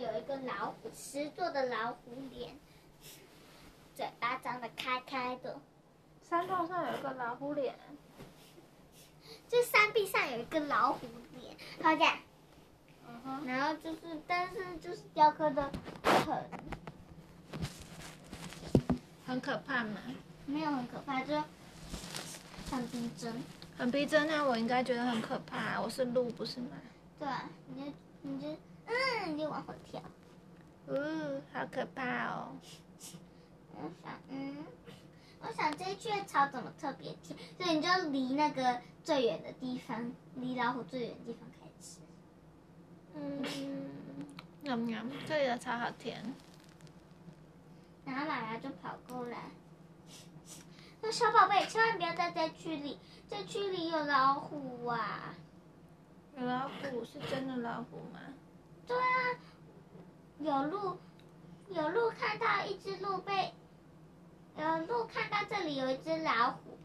有一个老虎，石做的老虎脸，嘴巴张得开开的。山头上有一个老虎脸。就山壁上有一个老虎脸，好像。嗯哼。然后就是，但是就是雕刻的很，很可怕吗？没有很可怕，就很逼真。很逼真，那我应该觉得很可怕。我是鹿，不是吗？对啊，你就你就嗯，你就往后跳。嗯，好可怕哦。我想，嗯。我想这一圈草怎么特别甜，所以你就离那个最远的地方，离老虎最远的地方开始吃。嗯，喵喵，这里的草好甜。然后妈妈就跑过来，说：“小宝贝，千万不要待在区里，这区里有老虎啊！”有老虎？是真的老虎吗？对啊，有鹿，有鹿看到一只鹿被。有鹿看到这里有一只老虎，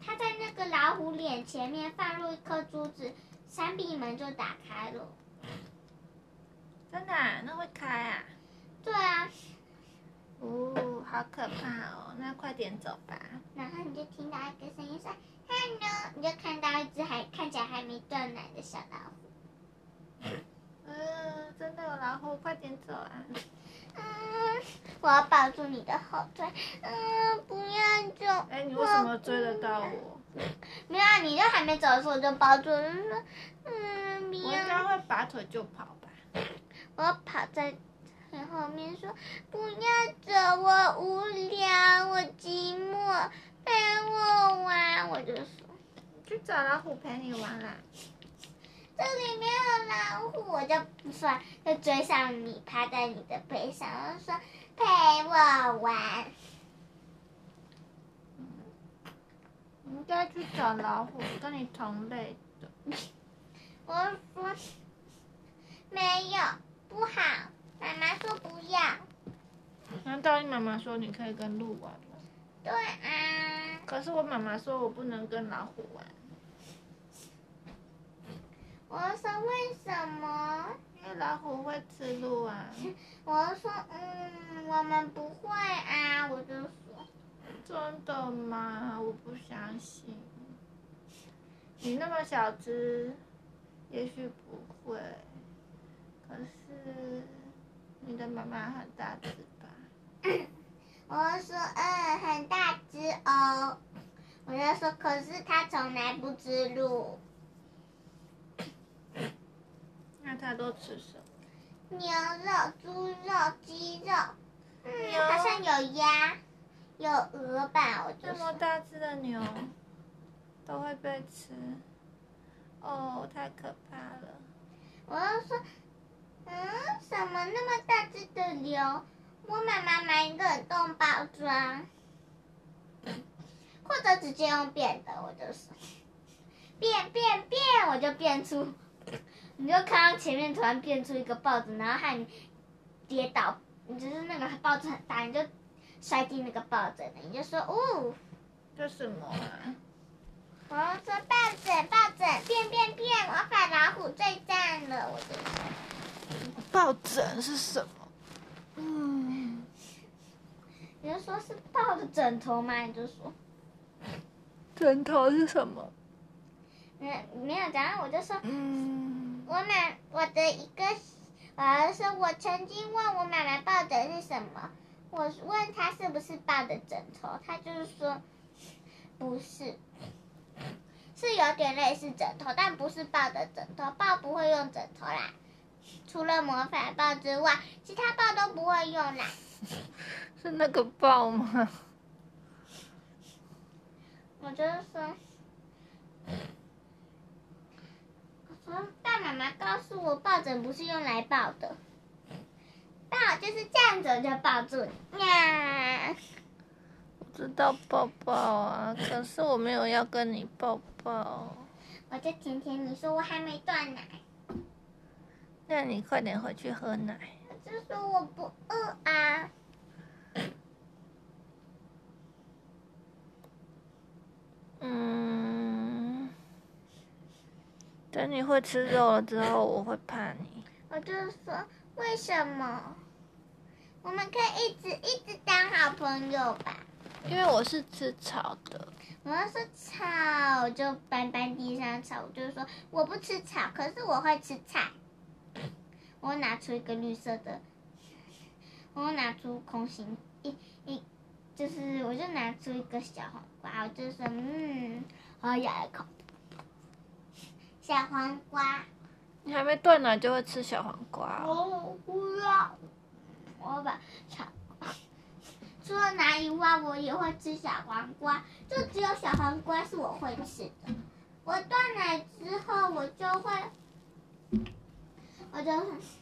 它在那个老虎脸前面放入一颗珠子，山壁门就打开了。真的啊？那会开啊？对啊。哦，好可怕哦！那快点走吧。然后你就听到一个声音说：“Hello！” 你就看到一只还看起来还没断奶的小老虎。嗯，真的有老虎，快点走啊！嗯，我要抱住你的后腿。嗯，不要走。哎，你为什么追得到我？没有啊，你就还没走的时候我就抱住了。嗯，不要。我应该会拔腿就跑吧。我要跑在很后面说：“不要走，我无聊，我寂寞，陪我玩。”我就说：“去找老虎陪你玩啦。”这里没有老虎，我就不算，就追上你，趴在你的背上，然后说陪我玩。应该去找老虎，跟你同类的。我说没有，不好。妈妈说不要。难道你妈妈说你可以跟鹿玩吗？对啊。可是我妈妈说我不能跟老虎玩。我说为什么？因为老虎会吃鹿啊。我说嗯，我们不会啊，我就说。真的吗？我不相信。你那么小只，也许不会。可是，你的妈妈很大只吧？我说嗯，很大只哦。我就说，可是它从来不吃鹿。那他都吃什么？牛肉、猪肉、鸡肉，嗯，牛好像有鸭，有鹅吧？我这么大只的牛都会被吃，哦，太可怕了！我要说，嗯，什么那么大只的牛？我妈妈买一个冷冻包装，或者直接用变的，我就是，变变变，我就变出。你就看到前面突然变出一个豹子，然后害你跌倒，你就是那个豹子很大，你就摔进那个豹子，你就说哦，这什么啊？我说豹子，豹子，变变变，我把老虎最赞了，我就说。抱枕是什么？嗯，你就说是抱着枕头吗？你就说。枕头是什么？没没有，然后我就说。嗯。我妈，我的一个儿子，我曾经问我妈妈抱的是什么，我问他是不是抱的枕头，他就是说不是，是有点类似枕头，但不是抱的枕头，抱不会用枕头啦，除了魔法抱之外，其他抱都不会用啦。是那个抱吗？我就是说。爸妈妈告诉我，抱枕不是用来抱的，抱就是这样子就抱住你呀。我知道抱抱啊，可是我没有要跟你抱抱。我就甜甜你说我还没断奶。那你快点回去喝奶。我就说我不饿啊。嗯。等你会吃肉了之后，我会怕你。我我就说为什么？我们可以一直一直当好朋友吧？因为我是吃草的。我要是草，就搬搬地上草。我就说我不吃草，可是我会吃菜。我拿出一个绿色的，我拿出空心一一，就是我就拿出一个小黄瓜，我就说嗯，我要咬一口。小黄瓜，你还没断奶就会吃小黄瓜哦？我不要，我把小。除了奶以外，我也会吃小黄瓜，就只有小黄瓜是我会吃的。我断奶之后，我就会，我就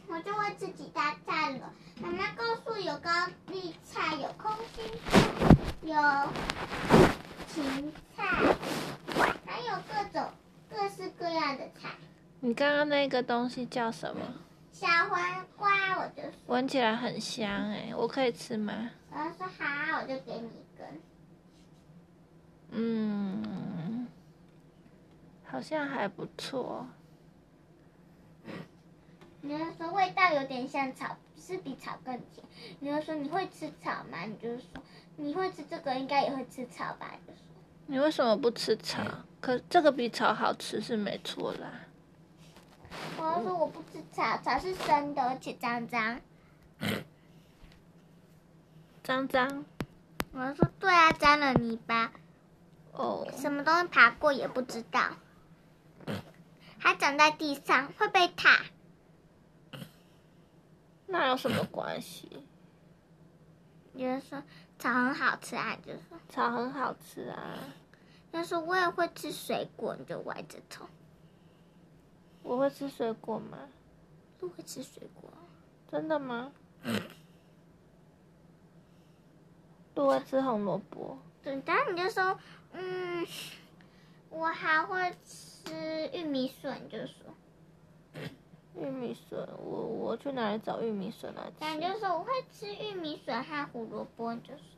我就会吃其他菜了。妈妈告诉有高丽菜，有空心菜，有芹菜，还有各种各式各样的菜。你刚刚那个东西叫什么？小黄瓜，我就说。闻起来很香哎，我可以吃吗？我说好，我就给你一根。嗯，好像还不错。你就说味道有点像草，是比草更甜。你就说你会吃草吗？你就说你会吃这个，应该也会吃草吧？就说你为什么不吃草？可这个比草好吃是没错啦。我要说我不吃草，草是生的，而且脏脏。脏脏，我要说对啊，沾了泥巴。哦。什么东西爬过也不知道，还长在地上会被踏。那有什么关系？就是说草很好吃啊，就是说草很好吃啊。要是我也会吃水果，你就歪着头。我会吃水果吗？不会吃水果。真的吗？都会吃红萝卜。对，然后你就说，嗯，我还会吃玉米笋，就说。玉米笋，我我去哪里找玉米笋来吃？你就说我会吃玉米笋和胡萝卜，就说。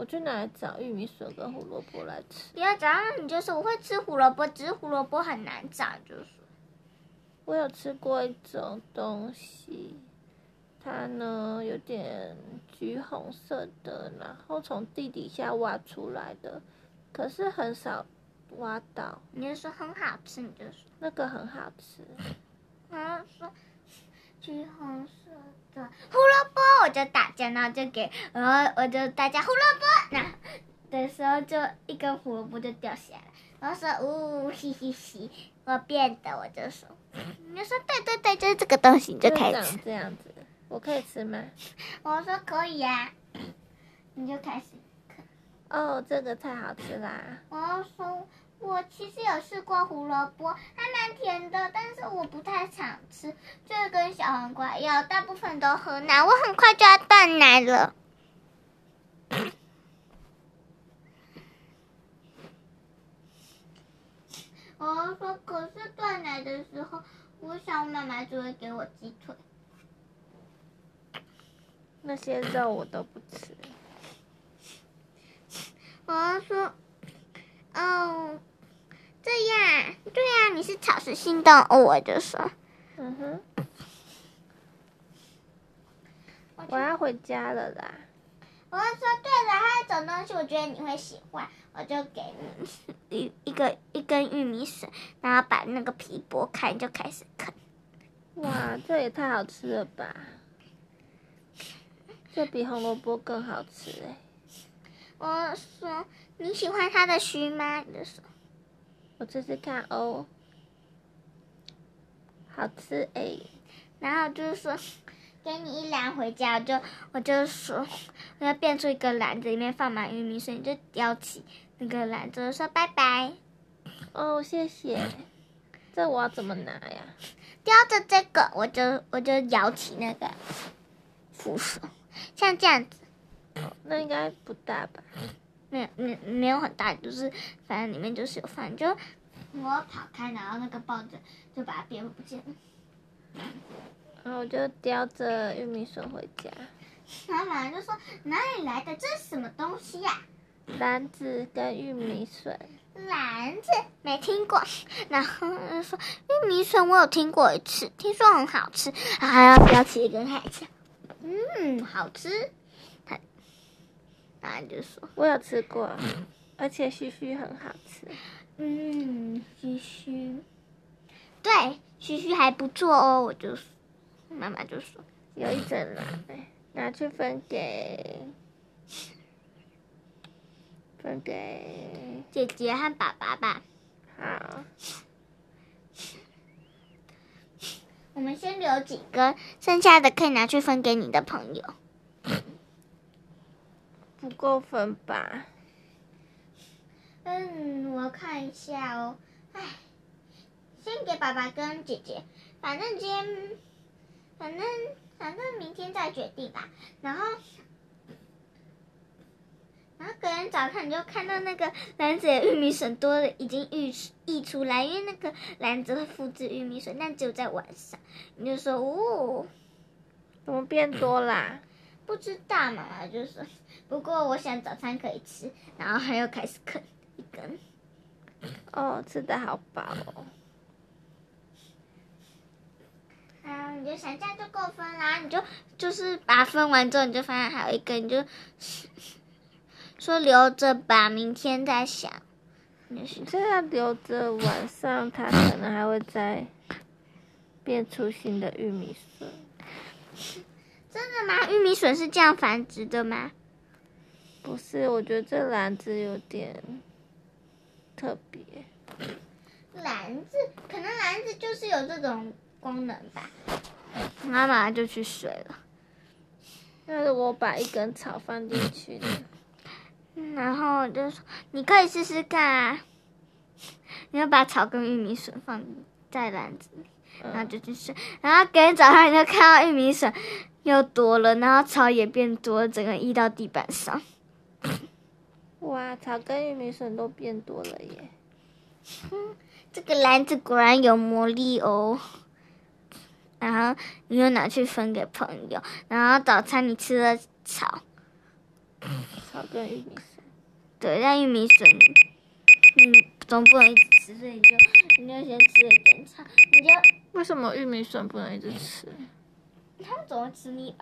我去哪里找玉米笋跟胡萝卜来吃？不要找，你就说我会吃胡萝卜，只是胡萝卜很难找，就是。我有吃过一种东西。它呢，有点橘红色的，然后从地底下挖出来的，可是很少挖到。你就说很好吃，你就说那个很好吃。然后说橘红色的胡萝卜，我就打架，然后就给，然后我就大家胡萝卜，那的时候就一根胡萝卜就掉下来。然后说呜嘻嘻嘻，我变的，我就说，你就说对对对，就是这个东西，你就开始这样子。我可以吃吗？我说可以呀、啊，你就开始啃。哦，这个太好吃啦！我要说我其实有试过胡萝卜，还蛮甜的，但是我不太常吃，就跟小黄瓜一样，大部分都喝奶。我很快就要断奶了。我 说可是断奶的时候，我想我妈妈就会给我鸡腿。那些肉我都不吃。我说，哦，这样，对呀、啊，你是草食性动物，我就说，嗯哼。我要回家了啦。我说，对了，还有一种东西，我觉得你会喜欢，我就给你一一个一根玉米笋，然后把那个皮剥开，你就开始啃。哇，这也太好吃了吧！这比红萝卜更好吃哎！我说你喜欢它的须吗？你就说，我试试看哦，好吃哎！然后就是说，给你一篮回家，我就我就说，我要变出一个篮子，里面放满玉米所以，你就叼起那个篮子，说拜拜。哦，谢谢。这我要怎么拿呀？叼着这个，我就我就摇起那个扶手。像这样子，哦，那应该不大吧？没有，没没有很大，就是反正里面就是有饭。就我跑开，然后那个豹子就把它变不见了。然后我就叼着玉米笋回家。妈妈就说：“哪里来的？这是什么东西呀？”篮子跟玉米笋。篮子没听过，然后就说玉米笋我有听过一次，听说很好吃，还要叼起一根来吃，嗯，好吃。他，然后就说我有吃过，而且须须很好吃。嗯，嘘嘘，对，嘘嘘还不错哦。我就说，妈妈就说有一整篮，拿去分给。分给姐姐和爸爸吧。好，我们先留几根，剩下的可以拿去分给你的朋友。不够分吧？嗯，我看一下哦。哎，先给爸爸跟姐姐，反正今天，反正反正明天再决定吧。然后。然后隔天早上你就看到那个篮子的玉米笋多了，已经溢溢出来，因为那个篮子会复制玉米笋，但只有在晚上。你就说哦，怎么变多啦？不知道嘛，就是。不过我想早餐可以吃，然后还要开始啃一根。哦，吃的好饱哦。啊，你就想这样就够分啦，你就就是把它分完之后，你就发现还有一根，你就。说留着吧，明天再想。这样留着，晚上它可能还会再变出新的玉米笋。真的吗？玉米笋是这样繁殖的吗？不是，我觉得这篮子有点特别。篮子可能篮子就是有这种功能吧。妈妈就去睡了。那是我把一根草放进去的。然后就说：“你可以试试看啊，你要把草跟玉米笋放在篮子里，然后就去睡。然后隔天早上你就看到玉米笋又多了，然后草也变多了，整个溢到地板上。哇，草跟玉米笋都变多了耶！哼 这个篮子果然有魔力哦。然后你又拿去分给朋友，然后早餐你吃了草。”草跟玉米笋，对，但玉米笋，嗯，总不能一直吃，所以你就你就先吃一点草，你就为什么玉米笋不能一直吃？他们总会吃腻吧。